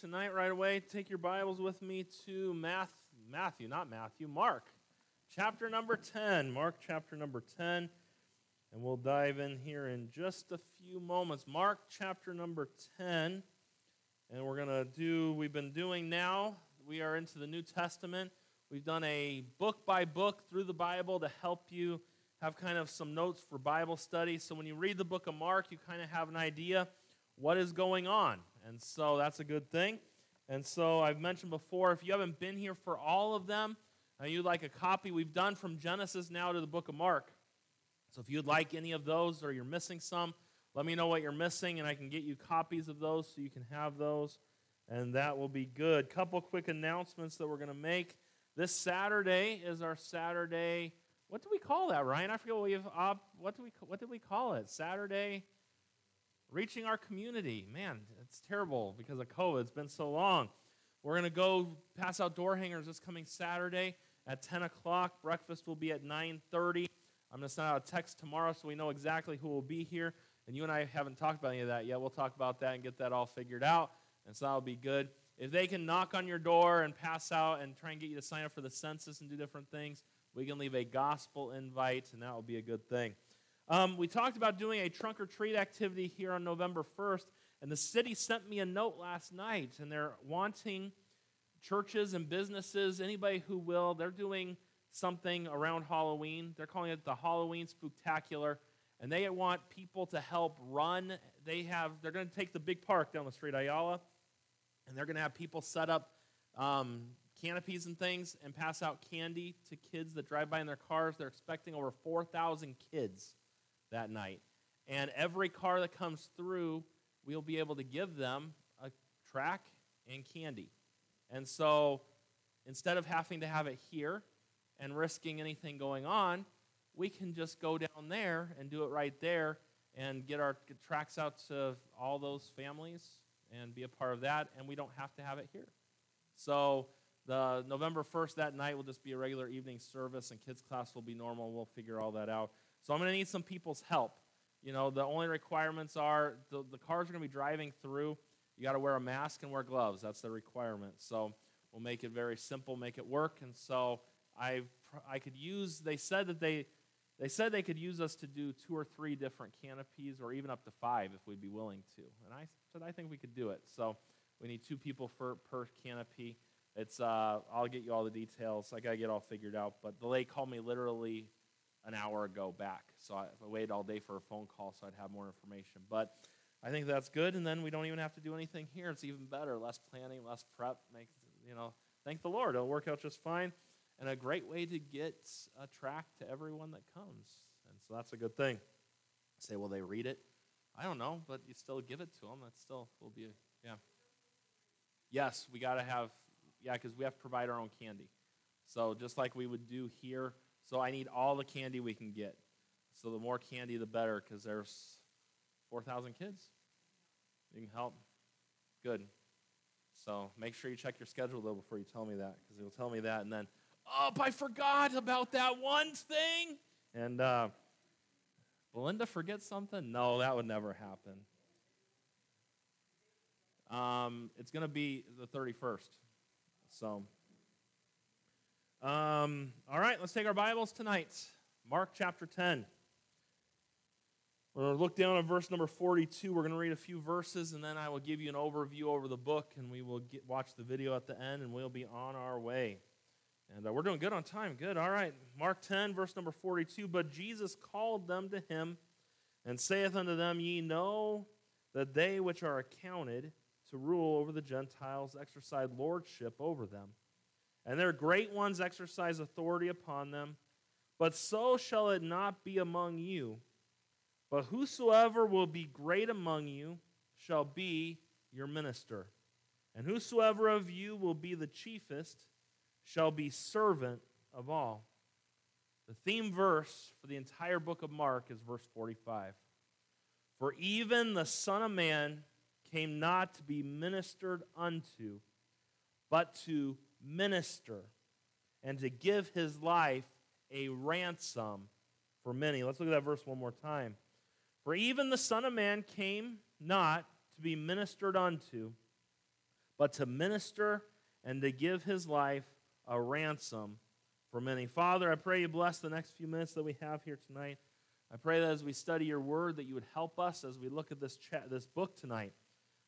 tonight right away. Take your Bibles with me to Math, Matthew, not Matthew, Mark, chapter number 10. Mark chapter number 10. And we'll dive in here in just a few moments. Mark chapter number 10. And we're going to do, we've been doing now, we are into the New Testament. We've done a book by book through the Bible to help you have kind of some notes for Bible study. So when you read the book of Mark, you kind of have an idea what is going on. And so that's a good thing. And so I've mentioned before, if you haven't been here for all of them, and you'd like a copy, we've done from Genesis now to the book of Mark. So if you'd like any of those or you're missing some, let me know what you're missing, and I can get you copies of those so you can have those, and that will be good. Couple quick announcements that we're going to make. This Saturday is our Saturday. What do we call that, Ryan? I forget what we've. Uh, what do we? What did we call it? Saturday reaching our community. Man, it's terrible because of COVID. It's been so long. We're going to go pass out door hangers this coming Saturday at 10 o'clock. Breakfast will be at 9.30. I'm going to send out a text tomorrow so we know exactly who will be here. And you and I haven't talked about any of that yet. We'll talk about that and get that all figured out. And so that'll be good. If they can knock on your door and pass out and try and get you to sign up for the census and do different things, we can leave a gospel invite, and that will be a good thing. Um, we talked about doing a trunk or treat activity here on November 1st, and the city sent me a note last night, and they're wanting churches and businesses, anybody who will, they're doing something around Halloween. They're calling it the Halloween Spooktacular, and they want people to help run. They have, they're going to take the big park down the street, Ayala, and they're going to have people set up um, canopies and things and pass out candy to kids that drive by in their cars. They're expecting over 4,000 kids that night. And every car that comes through, we'll be able to give them a track and candy. And so instead of having to have it here and risking anything going on, we can just go down there and do it right there and get our tracks out to all those families and be a part of that, and we don't have to have it here. So the November 1st, that night, will just be a regular evening service, and kids' class will be normal. We'll figure all that out. So I'm going to need some people's help. You know, the only requirements are the, the cars are going to be driving through. You got to wear a mask and wear gloves. That's the requirement. So we'll make it very simple, make it work. And so I I could use. They said that they they said they could use us to do two or three different canopies, or even up to five if we'd be willing to. And I said I think we could do it. So we need two people for per canopy. It's uh, I'll get you all the details. I gotta get all figured out. But the lady called me literally an hour ago back. So I, I waited all day for a phone call so I'd have more information. But I think that's good, and then we don't even have to do anything here. It's even better. Less planning, less prep. Makes you know. Thank the Lord. It'll work out just fine, and a great way to get a track to everyone that comes. And so that's a good thing. Say, will they read it? I don't know, but you still give it to them. That still will be a, yeah. Yes, we got to have yeah, because we have to provide our own candy. So just like we would do here so I need all the candy we can get. So the more candy, the better, because there's 4,000 kids. You can help. Good. So make sure you check your schedule, though, before you tell me that, because you'll tell me that, and then, oh, I forgot about that one thing. And uh, Belinda forget something? No, that would never happen. Um, it's going to be the 31st. So um, all right, let's take our Bibles tonight. Mark chapter 10. We're going to look down at verse number 42. We're going to read a few verses, and then I will give you an overview over the book, and we will get, watch the video at the end, and we'll be on our way. And uh, we're doing good on time. Good. All right. Mark 10, verse number 42. But Jesus called them to him and saith unto them, Ye know that they which are accounted to rule over the Gentiles exercise lordship over them and their great ones exercise authority upon them. But so shall it not be among you. But whosoever will be great among you shall be your minister. And whosoever of you will be the chiefest shall be servant of all. The theme verse for the entire book of Mark is verse 45. For even the Son of Man came not to be ministered unto, but to minister and to give his life a ransom for many. Let's look at that verse one more time. For even the Son of Man came not to be ministered unto, but to minister and to give his life a ransom for many. Father, I pray you bless the next few minutes that we have here tonight. I pray that as we study your word, that you would help us as we look at this, this book tonight.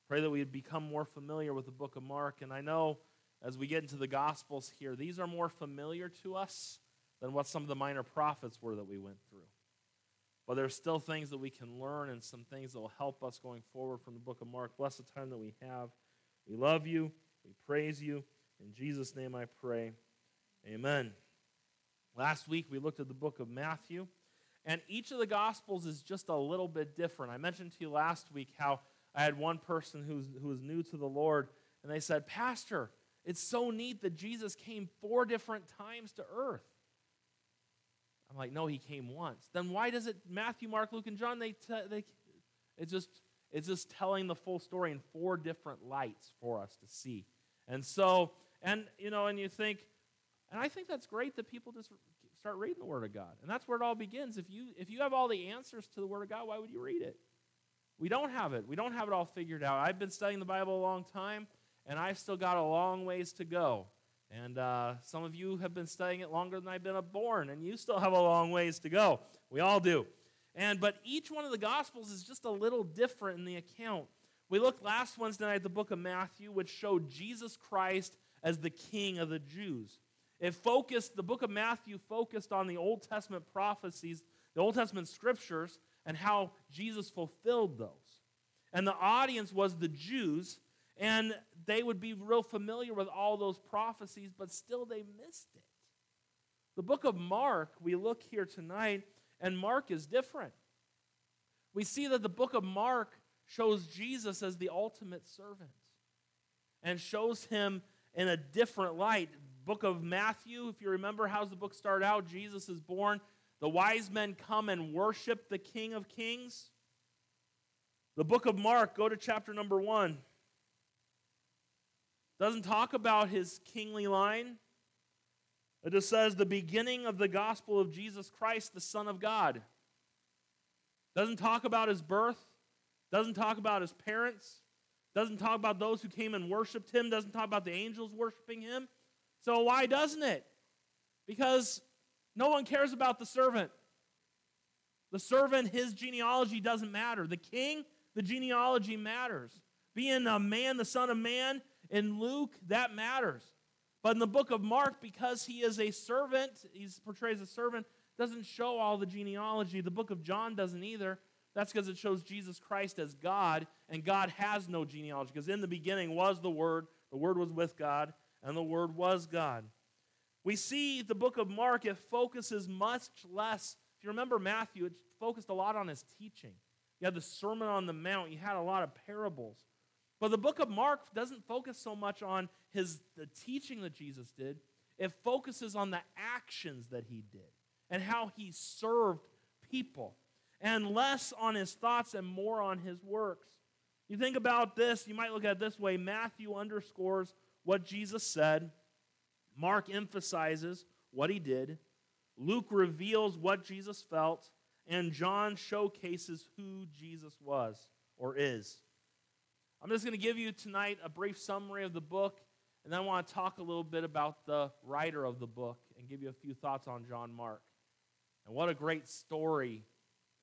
Pray that we would become more familiar with the book of Mark. And I know as we get into the Gospels here, these are more familiar to us than what some of the minor prophets were that we went through. But there's still things that we can learn and some things that will help us going forward from the book of Mark. Bless the time that we have. We love you. We praise you. In Jesus' name I pray. Amen. Last week we looked at the book of Matthew, and each of the Gospels is just a little bit different. I mentioned to you last week how I had one person who was new to the Lord, and they said, Pastor, it's so neat that Jesus came four different times to earth. I'm like, no, he came once. Then why does it Matthew, Mark, Luke, and John? They, t- they it's just it's just telling the full story in four different lights for us to see. And so, and you know, and you think, and I think that's great that people just start reading the Word of God, and that's where it all begins. If you if you have all the answers to the Word of God, why would you read it? We don't have it. We don't have it all figured out. I've been studying the Bible a long time, and I've still got a long ways to go. And uh, some of you have been studying it longer than I've been born, and you still have a long ways to go. We all do. And but each one of the gospels is just a little different in the account. We looked last Wednesday night at the book of Matthew, which showed Jesus Christ as the King of the Jews. It focused, the book of Matthew focused on the Old Testament prophecies, the Old Testament scriptures, and how Jesus fulfilled those. And the audience was the Jews, and they would be real familiar with all those prophecies, but still they missed it. The book of Mark, we look here tonight, and Mark is different. We see that the book of Mark shows Jesus as the ultimate servant and shows him in a different light. Book of Matthew, if you remember, how's the book start out? Jesus is born. The wise men come and worship the King of Kings. The book of Mark, go to chapter number one. Doesn't talk about his kingly line. It just says the beginning of the gospel of Jesus Christ, the Son of God. Doesn't talk about his birth, doesn't talk about his parents, doesn't talk about those who came and worshiped him, doesn't talk about the angels worshiping him. So, why doesn't it? Because no one cares about the servant. The servant, his genealogy doesn't matter. The king, the genealogy matters. Being a man, the son of man, in Luke, that matters. But in the book of Mark, because he is a servant, he portrays a servant, doesn't show all the genealogy. The book of John doesn't either. That's because it shows Jesus Christ as God, and God has no genealogy. Because in the beginning was the Word, the Word was with God, and the Word was God. We see the book of Mark, it focuses much less. If you remember Matthew, it focused a lot on his teaching. You had the Sermon on the Mount, you had a lot of parables. But the book of Mark doesn't focus so much on his the teaching that Jesus did. It focuses on the actions that he did and how he served people, and less on his thoughts and more on his works. You think about this, you might look at it this way Matthew underscores what Jesus said, Mark emphasizes what he did, Luke reveals what Jesus felt, and John showcases who Jesus was or is. I'm just going to give you tonight a brief summary of the book, and then I want to talk a little bit about the writer of the book and give you a few thoughts on John Mark. And what a great story.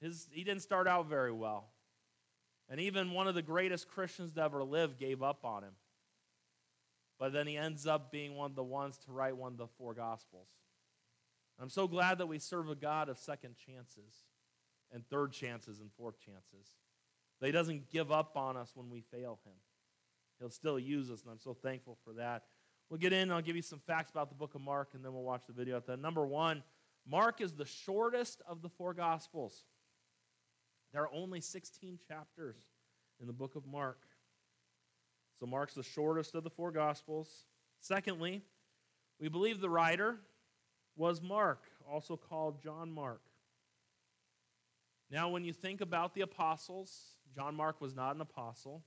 His, he didn't start out very well. And even one of the greatest Christians to ever live gave up on him. But then he ends up being one of the ones to write one of the four Gospels. I'm so glad that we serve a God of second chances and third chances and fourth chances. That he doesn't give up on us when we fail him. He'll still use us, and I'm so thankful for that. We'll get in, I'll give you some facts about the book of Mark, and then we'll watch the video at the Number one, Mark is the shortest of the four Gospels. There are only 16 chapters in the book of Mark. So Mark's the shortest of the four Gospels. Secondly, we believe the writer was Mark, also called John Mark. Now, when you think about the apostles, John Mark was not an apostle.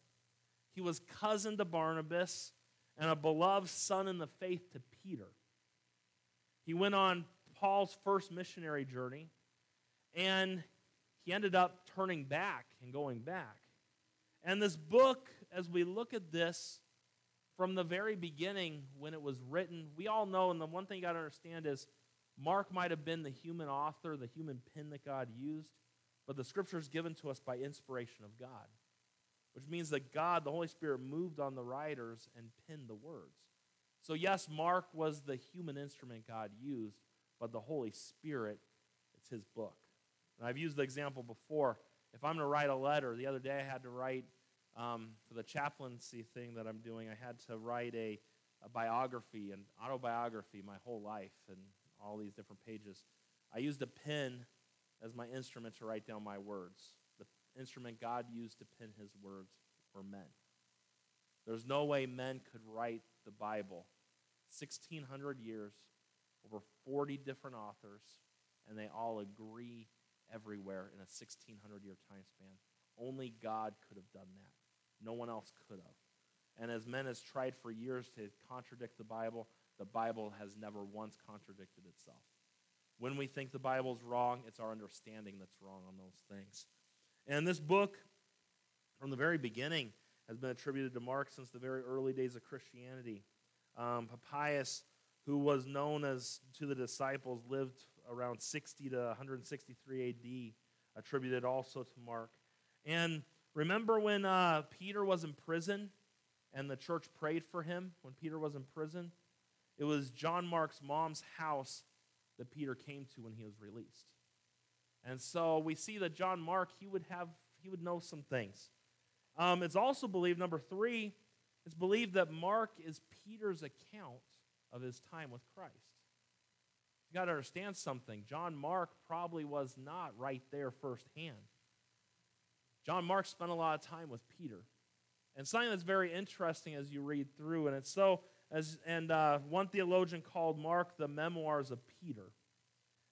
He was cousin to Barnabas and a beloved son in the faith to Peter. He went on Paul's first missionary journey, and he ended up turning back and going back. And this book, as we look at this, from the very beginning, when it was written, we all know, and the one thing you got to understand is Mark might have been the human author, the human pen that God used, but the scripture is given to us by inspiration of God, which means that God, the Holy Spirit, moved on the writers and penned the words. So, yes, Mark was the human instrument God used, but the Holy Spirit, it's his book. And I've used the example before. If I'm going to write a letter, the other day I had to write um, for the chaplaincy thing that I'm doing, I had to write a, a biography and autobiography my whole life and all these different pages. I used a pen as my instrument to write down my words. The instrument God used to pen his words were men. There's no way men could write the Bible. 1,600 years, over 40 different authors, and they all agree everywhere in a 1,600 year time span. Only God could have done that. No one else could have. And as men has tried for years to contradict the Bible, the Bible has never once contradicted itself. When we think the Bible's wrong, it's our understanding that's wrong on those things. And this book, from the very beginning, has been attributed to Mark since the very early days of Christianity. Um, Papias, who was known as to the disciples, lived around 60 to 163 AD, attributed also to Mark. And Remember when uh, Peter was in prison and the church prayed for him when Peter was in prison? It was John Mark's mom's house that Peter came to when he was released. And so we see that John Mark, he would have, he would know some things. Um, it's also believed, number three, it's believed that Mark is Peter's account of his time with Christ. You got to understand something. John Mark probably was not right there firsthand. John Mark spent a lot of time with Peter. And something that's very interesting as you read through, and it's so, as, and uh, one theologian called Mark the memoirs of Peter.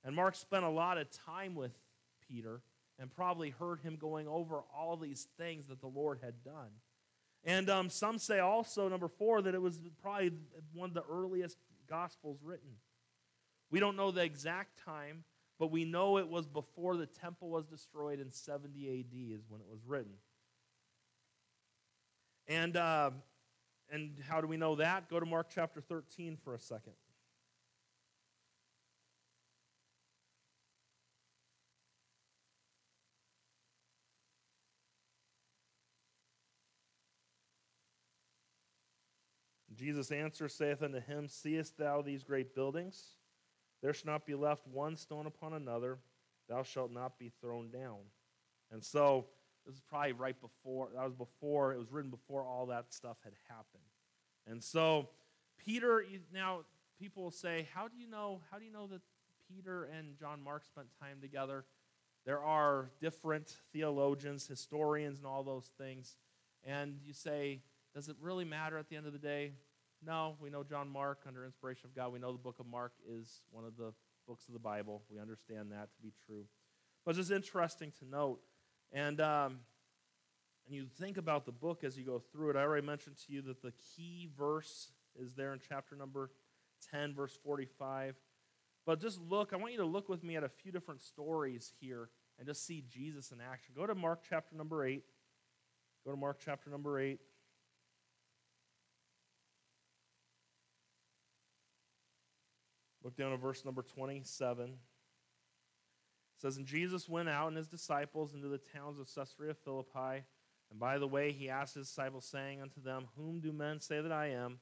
And Mark spent a lot of time with Peter and probably heard him going over all these things that the Lord had done. And um, some say also, number four, that it was probably one of the earliest gospels written. We don't know the exact time, but we know it was before the temple was destroyed in 70 AD, is when it was written. And, uh, and how do we know that? Go to Mark chapter 13 for a second. Jesus answers, saith unto him, Seest thou these great buildings? There shall not be left one stone upon another. Thou shalt not be thrown down. And so, this is probably right before, that was before, it was written before all that stuff had happened. And so, Peter, now people will say, how do you know, how do you know that Peter and John Mark spent time together? There are different theologians, historians, and all those things. And you say, does it really matter at the end of the day? No, we know John Mark under inspiration of God. We know the book of Mark is one of the books of the Bible. We understand that to be true. But it's just interesting to note. And, um, and you think about the book as you go through it. I already mentioned to you that the key verse is there in chapter number 10, verse 45. But just look, I want you to look with me at a few different stories here and just see Jesus in action. Go to Mark chapter number 8. Go to Mark chapter number 8. Look down at verse number 27. It says, And Jesus went out and his disciples into the towns of Caesarea Philippi. And by the way, he asked his disciples, saying unto them, Whom do men say that I am?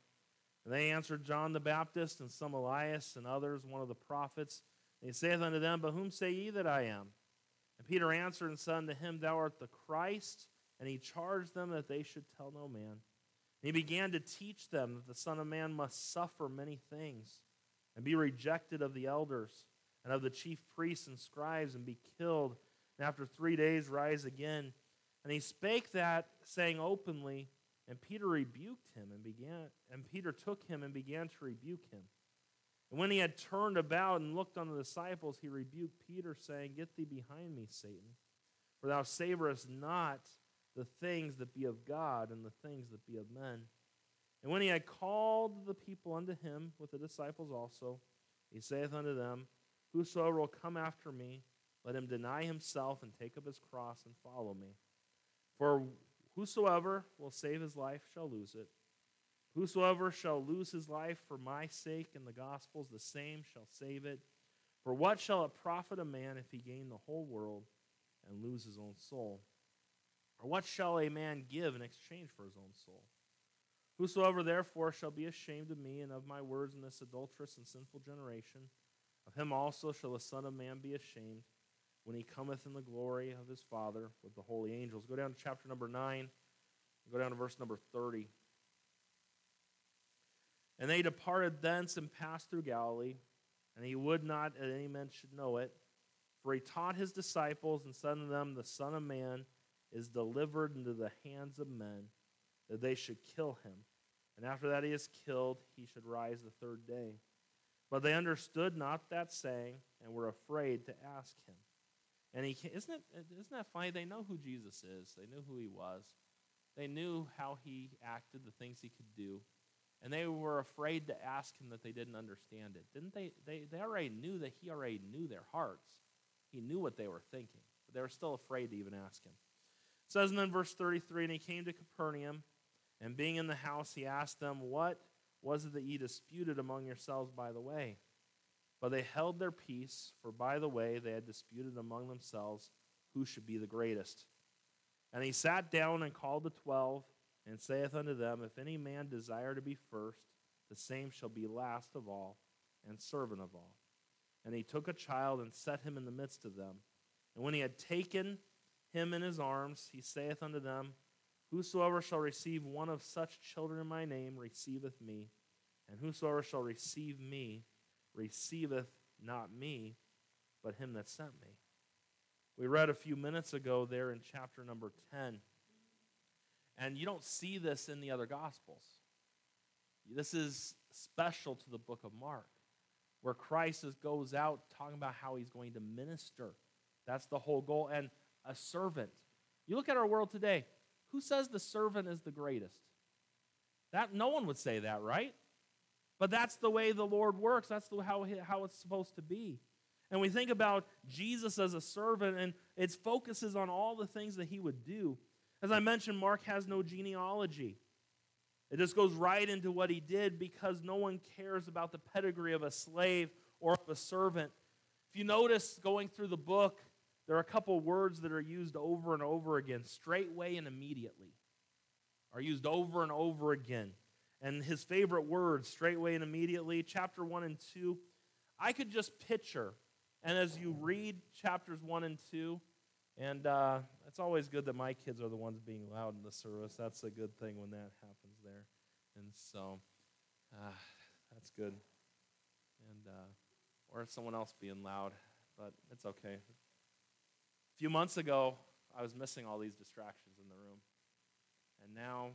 And they answered, John the Baptist, and some Elias, and others, one of the prophets. And he saith unto them, But whom say ye that I am? And Peter answered and said unto him, Thou art the Christ. And he charged them that they should tell no man. And he began to teach them that the Son of Man must suffer many things and be rejected of the elders and of the chief priests and scribes and be killed, and after three days rise again. And he spake that, saying openly, and Peter rebuked him and began, and Peter took him and began to rebuke him. And when he had turned about and looked on the disciples, he rebuked Peter, saying, Get thee behind me, Satan, for thou savorest not the things that be of God and the things that be of men. And when he had called the people unto him with the disciples also, he saith unto them, Whosoever will come after me, let him deny himself and take up his cross and follow me. For whosoever will save his life shall lose it, Whosoever shall lose his life for my sake and the gospel's, the same shall save it. For what shall it profit a man if he gain the whole world and lose his own soul? Or what shall a man give in exchange for his own soul? Whosoever therefore shall be ashamed of me and of my words in this adulterous and sinful generation, of him also shall the Son of Man be ashamed when he cometh in the glory of his Father with the holy angels. Go down to chapter number 9, go down to verse number 30. And they departed thence and passed through Galilee, and he would not that any man should know it. For he taught his disciples and said unto them, The Son of Man is delivered into the hands of men, that they should kill him. And after that he is killed, he should rise the third day. But they understood not that saying, and were afraid to ask him. And he isn't it isn't that funny? They know who Jesus is. They knew who he was. They knew how he acted, the things he could do. And they were afraid to ask him that they didn't understand it. Didn't they? They, they already knew that he already knew their hearts. He knew what they were thinking. But they were still afraid to even ask him. It says in verse 33, and he came to Capernaum, and being in the house, he asked them, What was it that ye disputed among yourselves by the way? But they held their peace, for by the way they had disputed among themselves who should be the greatest. And he sat down and called the twelve, and saith unto them, If any man desire to be first, the same shall be last of all, and servant of all. And he took a child and set him in the midst of them. And when he had taken him in his arms, he saith unto them, Whosoever shall receive one of such children in my name receiveth me, and whosoever shall receive me receiveth not me, but him that sent me. We read a few minutes ago there in chapter number 10. And you don't see this in the other Gospels. This is special to the book of Mark, where Christ goes out talking about how he's going to minister. That's the whole goal. And a servant. You look at our world today, who says the servant is the greatest? That no one would say that, right? But that's the way the Lord works. That's the, how, how it's supposed to be. And we think about Jesus as a servant, and it focuses on all the things that he would do. As I mentioned, Mark has no genealogy. It just goes right into what he did because no one cares about the pedigree of a slave or of a servant. If you notice going through the book, there are a couple words that are used over and over again straightway and immediately are used over and over again. And his favorite words, straightway and immediately, chapter 1 and 2, I could just picture. And as you read chapters 1 and 2, and uh, it's always good that my kids are the ones being loud in the service. That's a good thing when that happens there. And so uh, that's good. And uh, or someone else being loud, but it's okay. A few months ago, I was missing all these distractions in the room, and now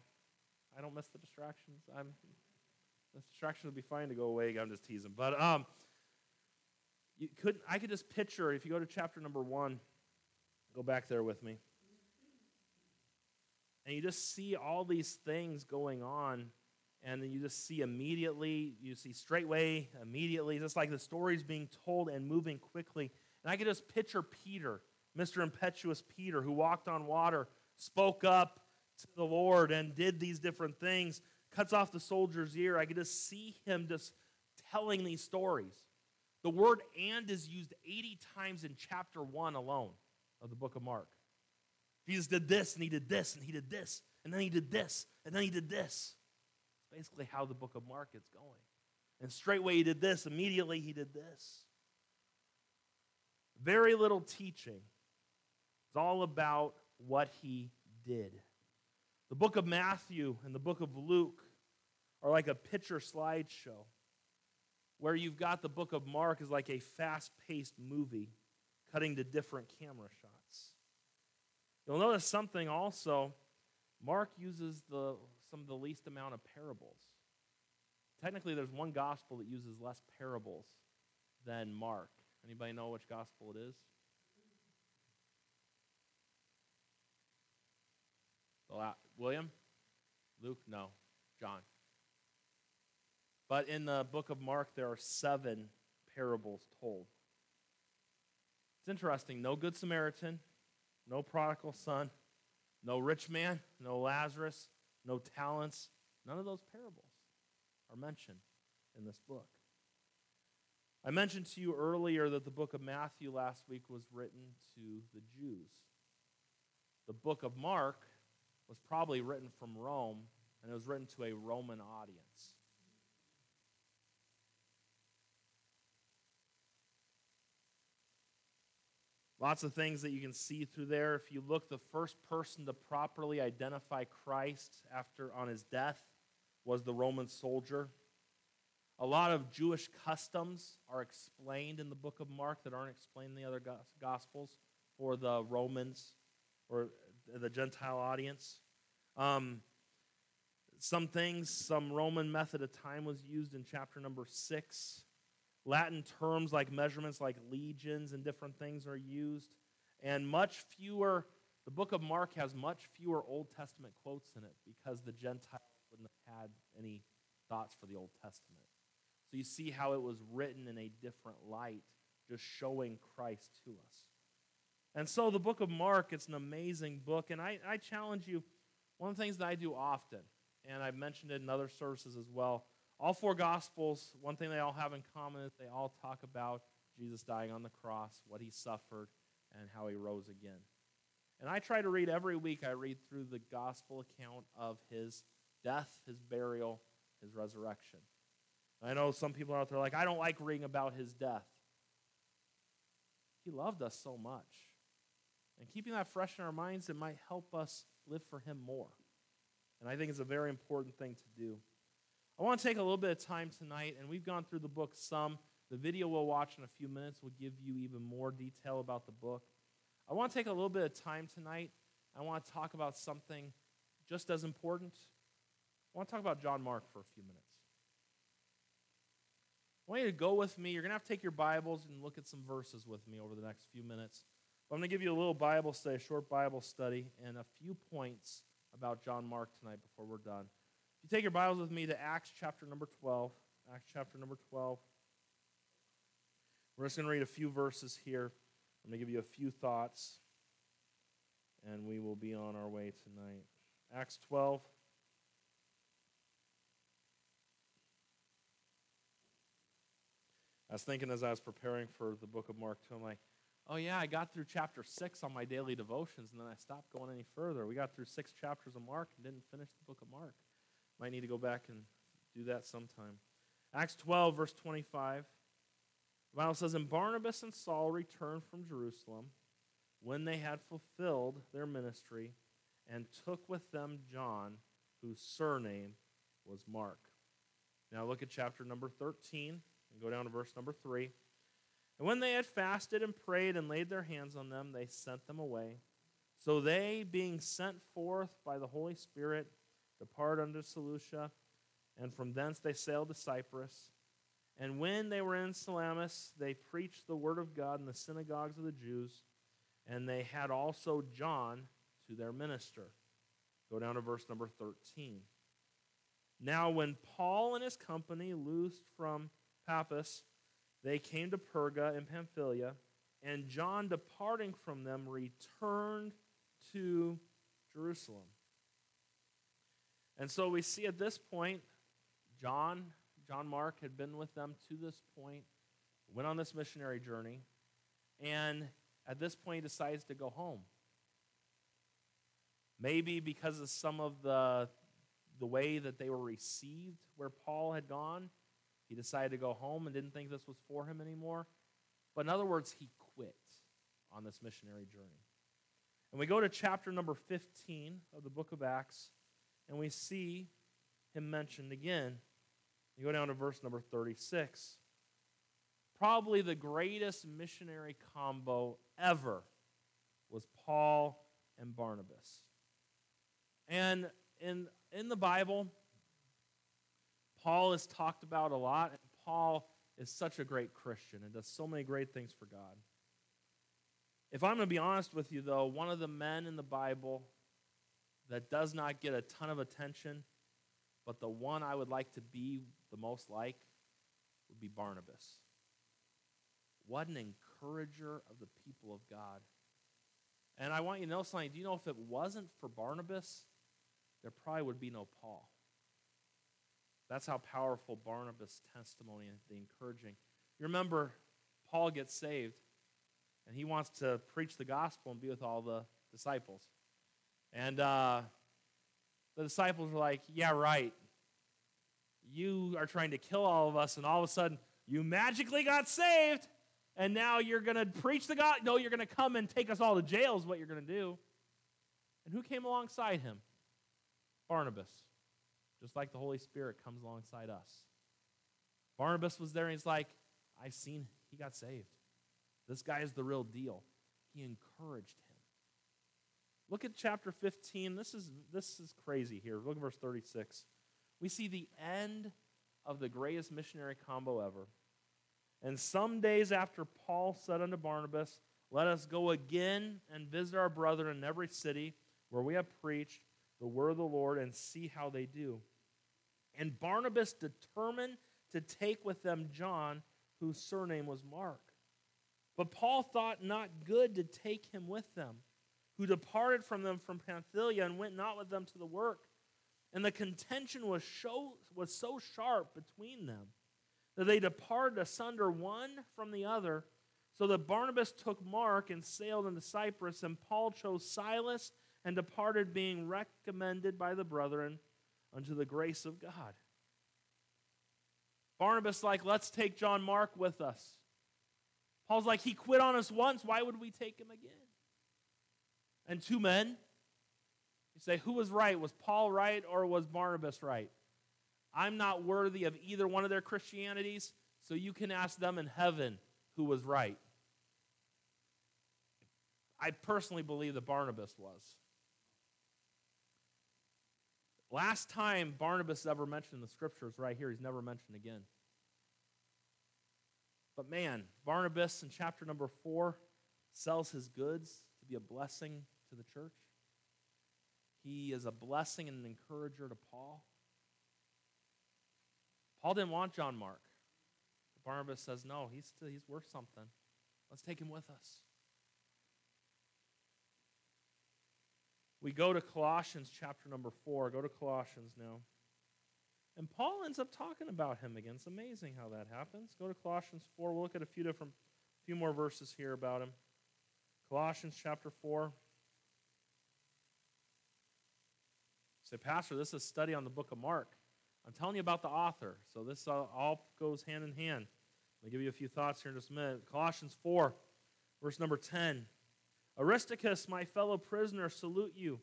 I don't miss the distractions. I'm the distractions would be fine to go away. I'm just teasing, but um, you could I could just picture if you go to chapter number one Go back there with me. And you just see all these things going on, and then you just see immediately, you see straightway, immediately, just like the story's being told and moving quickly. And I could just picture Peter, Mr. Impetuous Peter, who walked on water, spoke up to the Lord, and did these different things, cuts off the soldier's ear. I could just see him just telling these stories. The word and is used 80 times in chapter 1 alone of the book of Mark. Jesus did this, and he did this, and he did this, and then he did this, and then he did this. It's basically how the book of Mark is going. And straightway he did this, immediately he did this. Very little teaching. It's all about what he did. The book of Matthew and the book of Luke are like a picture slideshow, where you've got the book of Mark is like a fast paced movie cutting to different camera shots. You'll notice something also. Mark uses the, some of the least amount of parables. Technically, there's one gospel that uses less parables than Mark. Anybody know which gospel it is? William? Luke? No. John. But in the book of Mark, there are seven parables told. It's interesting. No Good Samaritan, no prodigal son, no rich man, no Lazarus, no talents, none of those parables. are mentioned in this book. I mentioned to you earlier that the book of Matthew last week was written to the Jews. The book of Mark was probably written from Rome, and it was written to a Roman audience. Lots of things that you can see through there. If you look, the first person to properly identify Christ after on his death was the Roman soldier. A lot of Jewish customs are explained in the book of Mark that aren't explained in the other gospels for the Romans or the Gentile audience. Um, some things, some Roman method of time was used in chapter number six. Latin terms like measurements like legions and different things are used. And much fewer, the book of Mark has much fewer Old Testament quotes in it because the Gentiles wouldn't have had any thoughts for the Old Testament. So you see how it was written in a different light, just showing Christ to us. And so the book of Mark, it's an amazing book. And I, I challenge you, one of the things that I do often, and I've mentioned it in other services as well, all four Gospels, one thing they all have in common is they all talk about Jesus dying on the cross, what he suffered, and how he rose again. And I try to read every week, I read through the Gospel account of his death, his burial, his resurrection. I know some people out there like, I don't like reading about his death. He loved us so much. And keeping that fresh in our minds, it might help us live for him more. And I think it's a very important thing to do. I want to take a little bit of time tonight, and we've gone through the book some. The video we'll watch in a few minutes will give you even more detail about the book. I want to take a little bit of time tonight. I want to talk about something just as important. I want to talk about John Mark for a few minutes. I want you to go with me. You're going to have to take your Bibles and look at some verses with me over the next few minutes. But I'm going to give you a little Bible study, a short Bible study, and a few points about John Mark tonight before we're done. If you take your Bibles with me to Acts chapter number 12, Acts chapter number 12. We're just going to read a few verses here. I'm going to give you a few thoughts, and we will be on our way tonight. Acts 12. I was thinking as I was preparing for the book of Mark, too, I'm like, oh, yeah, I got through chapter 6 on my daily devotions, and then I stopped going any further. We got through six chapters of Mark and didn't finish the book of Mark. Might need to go back and do that sometime. Acts 12, verse 25. The Bible says, And Barnabas and Saul returned from Jerusalem when they had fulfilled their ministry and took with them John, whose surname was Mark. Now look at chapter number 13 and go down to verse number 3. And when they had fasted and prayed and laid their hands on them, they sent them away. So they, being sent forth by the Holy Spirit, depart unto Seleucia, and from thence they sailed to Cyprus. And when they were in Salamis, they preached the word of God in the synagogues of the Jews, and they had also John to their minister. Go down to verse number 13. Now, when Paul and his company loosed from Paphos, they came to Perga in Pamphylia, and John, departing from them, returned to Jerusalem. And so we see at this point, John, John Mark had been with them to this point, went on this missionary journey, and at this point he decides to go home. Maybe because of some of the, the way that they were received where Paul had gone, he decided to go home and didn't think this was for him anymore. But in other words, he quit on this missionary journey. And we go to chapter number 15 of the book of Acts and we see him mentioned again. You go down to verse number 36. Probably the greatest missionary combo ever was Paul and Barnabas. And in, in the Bible, Paul is talked about a lot, and Paul is such a great Christian and does so many great things for God. If I'm going to be honest with you, though, one of the men in the Bible that does not get a ton of attention, but the one I would like to be the most like would be Barnabas. What an encourager of the people of God. And I want you to know something. Do you know if it wasn't for Barnabas, there probably would be no Paul? That's how powerful Barnabas' testimony and the encouraging. You remember, Paul gets saved, and he wants to preach the gospel and be with all the disciples. And uh, the disciples were like, Yeah, right. You are trying to kill all of us, and all of a sudden, you magically got saved, and now you're going to preach the God. No, you're going to come and take us all to jail, is what you're going to do. And who came alongside him? Barnabas. Just like the Holy Spirit comes alongside us. Barnabas was there, and he's like, I've seen he got saved. This guy is the real deal. He encouraged him. Look at chapter 15. This is, this is crazy here. Look at verse 36. We see the end of the greatest missionary combo ever. And some days after Paul said unto Barnabas, Let us go again and visit our brethren in every city where we have preached the word of the Lord and see how they do. And Barnabas determined to take with them John, whose surname was Mark. But Paul thought not good to take him with them who departed from them from Pamphylia and went not with them to the work. And the contention was, show, was so sharp between them that they departed asunder one from the other. So that Barnabas took Mark and sailed into Cyprus, and Paul chose Silas and departed, being recommended by the brethren unto the grace of God. Barnabas, like, let's take John Mark with us. Paul's like, he quit on us once. Why would we take him again? and two men. You say, who was right? Was Paul right or was Barnabas right? I'm not worthy of either one of their Christianities, so you can ask them in heaven who was right. I personally believe that Barnabas was. Last time Barnabas ever mentioned in the scriptures, right here, he's never mentioned again. But man, Barnabas in chapter number four sells his goods to be a blessing to the church. He is a blessing and an encourager to Paul. Paul didn't want John Mark. Barnabas says, no, he's, he's worth something. Let's take him with us. We go to Colossians chapter number 4. Go to Colossians now. And Paul ends up talking about him again. It's amazing how that happens. Go to Colossians 4. We'll look at a few different, few more verses here about him. Colossians chapter 4. Say, Pastor, this is a study on the book of Mark. I'm telling you about the author, so this all goes hand in hand. I'll give you a few thoughts here in just a minute. Colossians 4, verse number 10. Aristarchus, my fellow prisoner, salute you,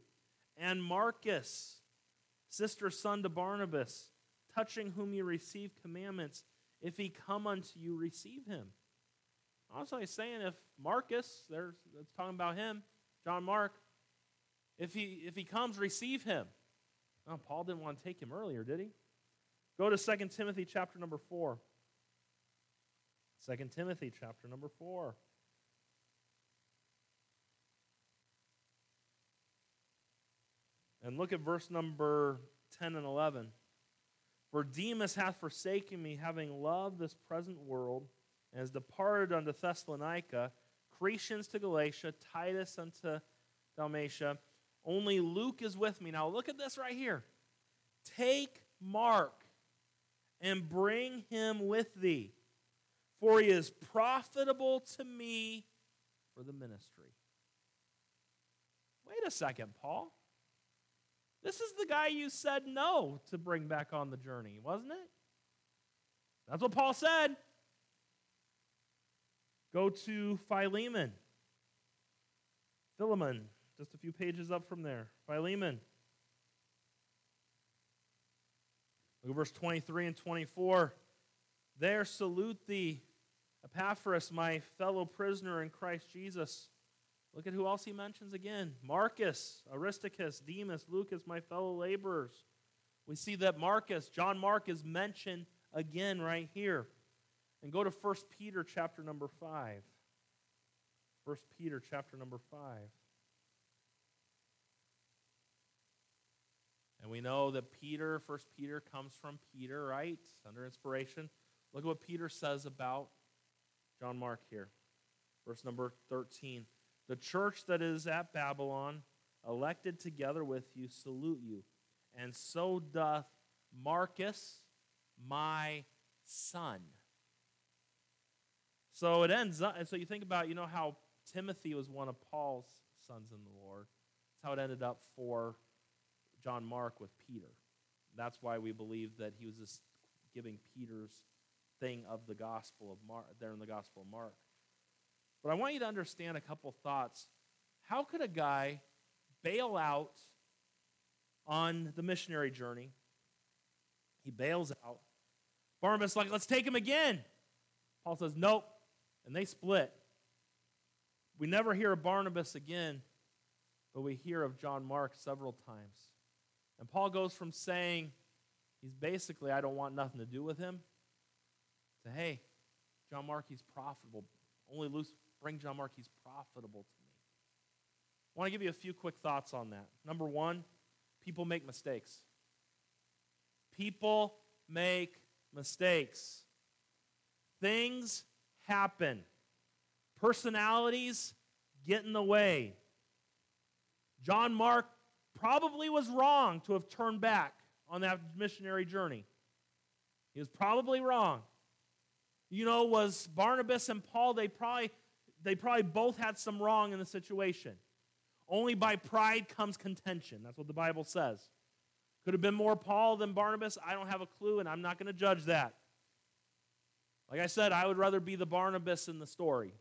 and Marcus, sister son to Barnabas, touching whom you receive commandments. If he come unto you, receive him. Also, he's saying if Marcus, there's it's talking about him, John Mark, if he if he comes, receive him. Oh, Paul didn't want to take him earlier, did he? Go to 2 Timothy chapter number 4. 2 Timothy chapter number 4. And look at verse number 10 and 11. For Demas hath forsaken me, having loved this present world, and has departed unto Thessalonica, Crescens to Galatia, Titus unto Dalmatia. Only Luke is with me. Now look at this right here. Take Mark and bring him with thee, for he is profitable to me for the ministry. Wait a second, Paul. This is the guy you said no to bring back on the journey, wasn't it? That's what Paul said. Go to Philemon. Philemon just a few pages up from there. Philemon. Look at verse 23 and 24. There salute thee, Epaphras, my fellow prisoner in Christ Jesus. Look at who else he mentions again Marcus, Aristarchus, Demas, Lucas, my fellow laborers. We see that Marcus, John Mark, is mentioned again right here. And go to 1 Peter chapter number 5. 1 Peter chapter number 5. And we know that Peter, First Peter, comes from Peter, right? Under inspiration. Look at what Peter says about John Mark here. Verse number 13. The church that is at Babylon, elected together with you, salute you. And so doth Marcus, my son. So it ends up, and so you think about, you know, how Timothy was one of Paul's sons in the Lord. That's how it ended up for John Mark with Peter. That's why we believe that he was just giving Peter's thing of the gospel of Mark there in the gospel of Mark. But I want you to understand a couple thoughts. How could a guy bail out on the missionary journey? He bails out. Barnabas like, let's take him again. Paul says, nope. And they split. We never hear of Barnabas again, but we hear of John Mark several times. And Paul goes from saying, he's basically, I don't want nothing to do with him, to, hey, John Mark, he's profitable. Only Luke's, bring John Mark, he's profitable to me. I want to give you a few quick thoughts on that. Number one, people make mistakes. People make mistakes. Things happen. Personalities get in the way. John Mark probably was wrong to have turned back on that missionary journey. He was probably wrong. You know, was Barnabas and Paul, they probably, they probably both had some wrong in the situation. Only by pride comes contention. That's what the Bible says. Could have been more Paul than Barnabas. I don't have a clue, and I'm not going to judge that. Like I said, I would rather be the Barnabas in the story.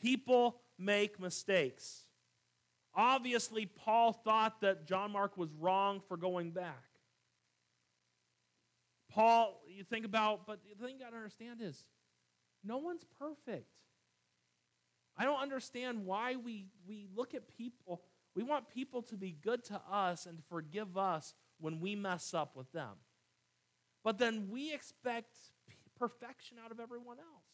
People make mistakes. Obviously, Paul thought that John Mark was wrong for going back. Paul, you think about, but the thing you got to understand is no one's perfect. I don't understand why we, we look at people, we want people to be good to us and forgive us when we mess up with them. But then we expect perfection out of everyone else.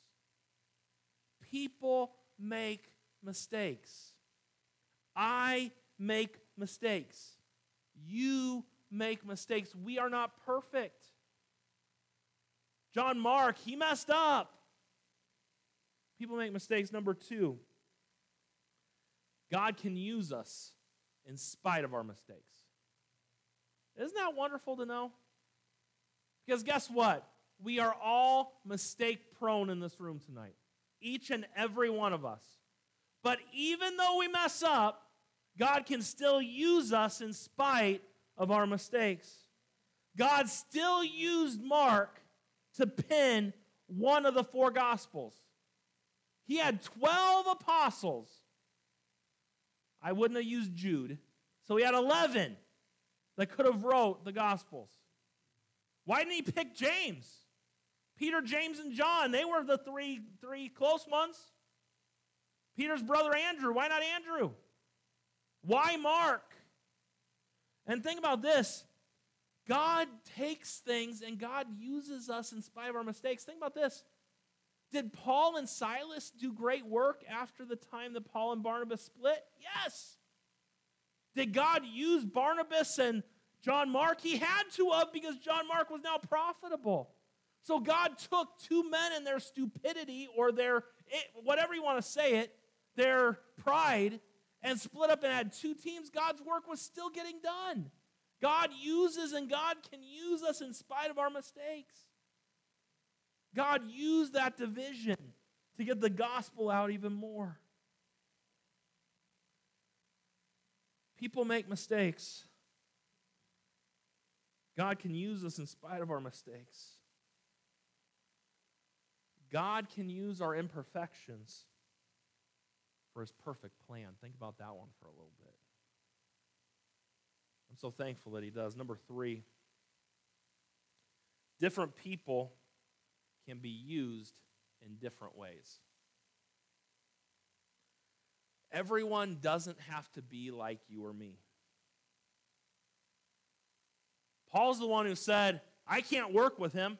People make mistakes. I make mistakes. You make mistakes. We are not perfect. John Mark, he messed up. People make mistakes. Number two, God can use us in spite of our mistakes. Isn't that wonderful to know? Because guess what? We are all mistake prone in this room tonight, each and every one of us. But even though we mess up, God can still use us in spite of our mistakes. God still used Mark to pen one of the four gospels. He had 12 apostles. I wouldn't have used Jude. So he had 11 that could have wrote the gospels. Why didn't he pick James? Peter, James, and John, they were the three, three close ones. Peter's brother Andrew, why not Andrew? Why Mark? And think about this God takes things and God uses us in spite of our mistakes. Think about this. Did Paul and Silas do great work after the time that Paul and Barnabas split? Yes. Did God use Barnabas and John Mark? He had to have because John Mark was now profitable. So God took two men and their stupidity or their, whatever you want to say it, their pride, and split up and had two teams. God's work was still getting done. God uses and God can use us in spite of our mistakes. God used that division to get the gospel out even more. People make mistakes. God can use us in spite of our mistakes. God can use our imperfections for his perfect plan. Think about that one for a little bit. I'm so thankful that he does. Number three, different people can be used in different ways. Everyone doesn't have to be like you or me. Paul's the one who said, I can't work with him.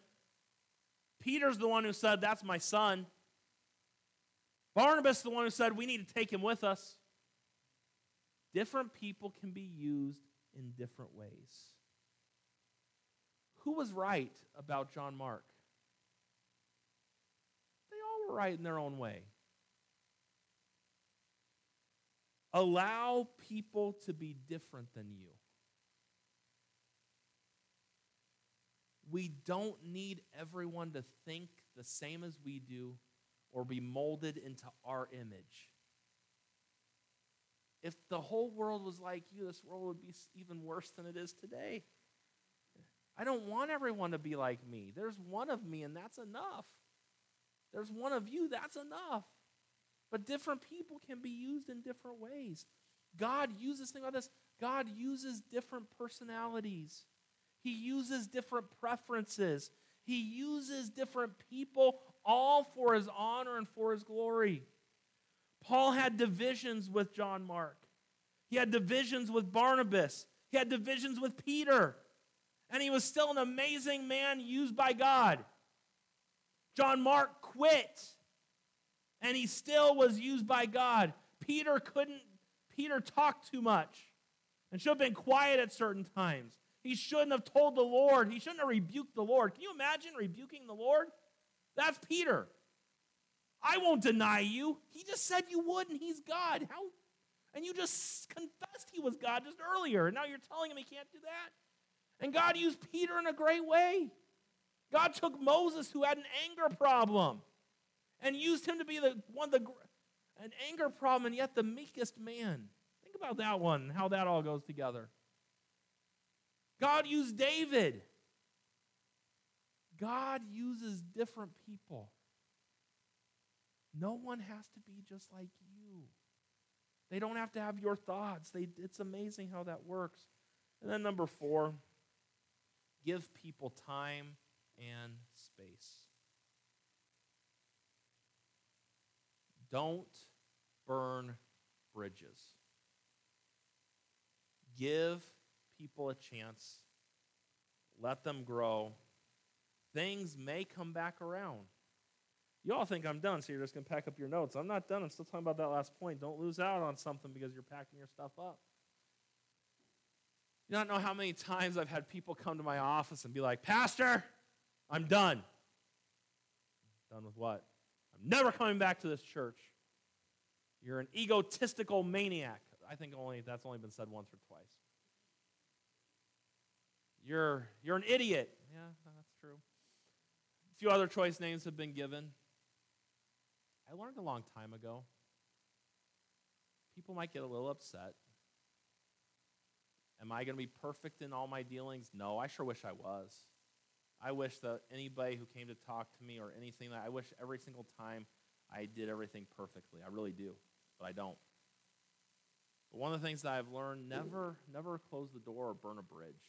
Peter's the one who said, That's my son. Barnabas the one who said, We need to take him with us. Different people can be used in different ways. Who was right about John Mark? All were right in their own way. Allow people to be different than you. we don't need everyone to think the same as we do or be molded into our image. If the whole world was like you, this world would be even worse than it is today. I don't want everyone to be like me. There's one of me, and that's enough. There's one of you, that's enough. But different people can be used in different ways. God uses, think about this, God uses different personalities. He uses different preferences. He uses different people, all for his honor and for his glory. Paul had divisions with John Mark. He had divisions with Barnabas. He had divisions with Peter. And he was still an amazing man used by God. John Mark quit. And he still was used by God. Peter couldn't, Peter talked too much and should have been quiet at certain times. He shouldn't have told the Lord. He shouldn't have rebuked the Lord. Can you imagine rebuking the Lord? That's Peter. I won't deny you. He just said you would, and he's God. How? And you just confessed he was God just earlier, and now you're telling him he can't do that? And God used Peter in a great way. God took Moses, who had an anger problem, and used him to be the one the an anger problem, and yet the meekest man. Think about that one, how that all goes together. God used David. God uses different people. No one has to be just like you. They don't have to have your thoughts. They, it's amazing how that works. And then, number four, give people time and space. Don't burn bridges. Give people a chance. Let them grow. Things may come back around. You all think I'm done, so you're just going to pack up your notes. I'm not done. I'm still talking about that last point. Don't lose out on something because you're packing your stuff up. You don't know how many times I've had people come to my office and be like, Pastor, I'm done. Done with what? I'm never coming back to this church. You're an egotistical maniac. I think only that's only been said once or twice. You're, you're an idiot. Yeah, that's true. A few other choice names have been given. I learned a long time ago. People might get a little upset. Am I going to be perfect in all my dealings? No, I sure wish I was. I wish that anybody who came to talk to me or anything that I wish every single time I did everything perfectly. I really do, but I don't. But one of the things that I've learned, never never close the door or burn a bridge.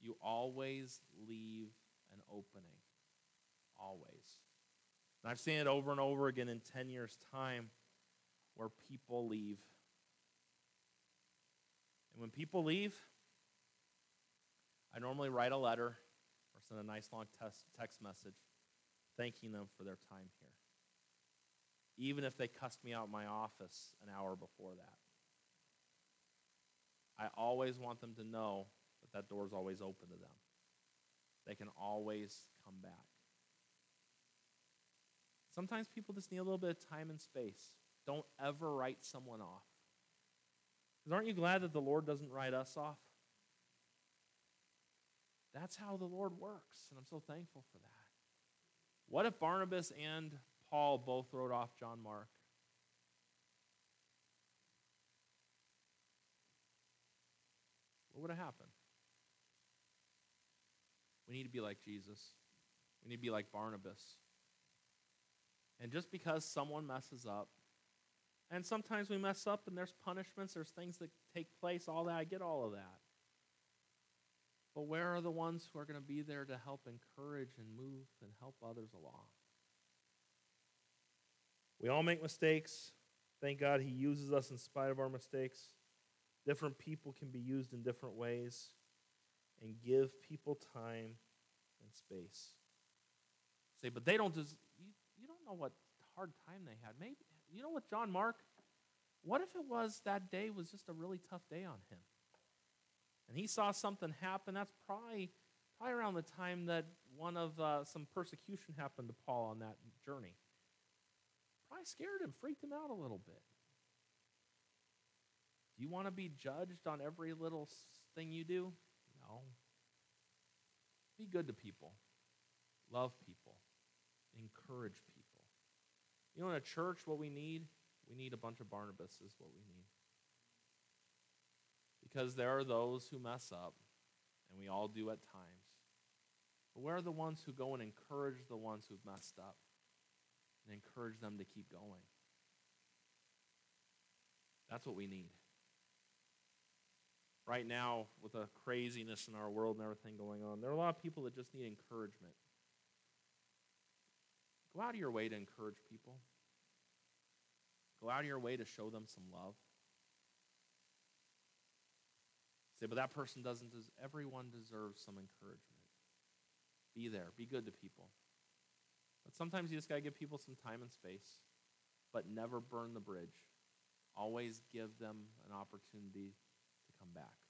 You always leave an opening. Always. And I've seen it over and over again in 10 years' time where people leave. And when people leave, I normally write a letter send a nice long text message thanking them for their time here. Even if they cussed me out in my office an hour before that. I always want them to know that that door is always open to them. They can always come back. Sometimes people just need a little bit of time and space. Don't ever write someone off. Because aren't you glad that the Lord doesn't write us off? That's how the Lord works, and I'm so thankful for that. What if Barnabas and Paul both wrote off John Mark? What would have happened? We need to be like Jesus. We need to be like Barnabas. And just because someone messes up, and sometimes we mess up and there's punishments, there's things that take place, all that, I get all of that. But where are the ones who are going to be there to help encourage and move and help others along? We all make mistakes. Thank God He uses us in spite of our mistakes. Different people can be used in different ways. And give people time and space. Say, but they don't just, you, you don't know what hard time they had. Maybe you know what, John Mark? What if it was that day was just a really tough day on him? And he saw something happen. That's probably probably around the time that one of uh, some persecution happened to Paul on that journey. Probably scared him, freaked him out a little bit. Do you want to be judged on every little thing you do? No. be good to people, love people, encourage people. You know, in a church, what we need, we need a bunch of Barnabas, is what we need. Because there are those who mess up, and we all do at times. But where are the ones who go and encourage the ones who've messed up and encourage them to keep going? That's what we need. Right now, with the craziness in our world and everything going on, there are a lot of people that just need encouragement. Go out of your way to encourage people. Go out of your way to show them some love. Say, but that person doesn't, des- everyone deserves some encouragement. Be there, be good to people. But sometimes you just got to give people some time and space, but never burn the bridge. Always give them an opportunity to come back.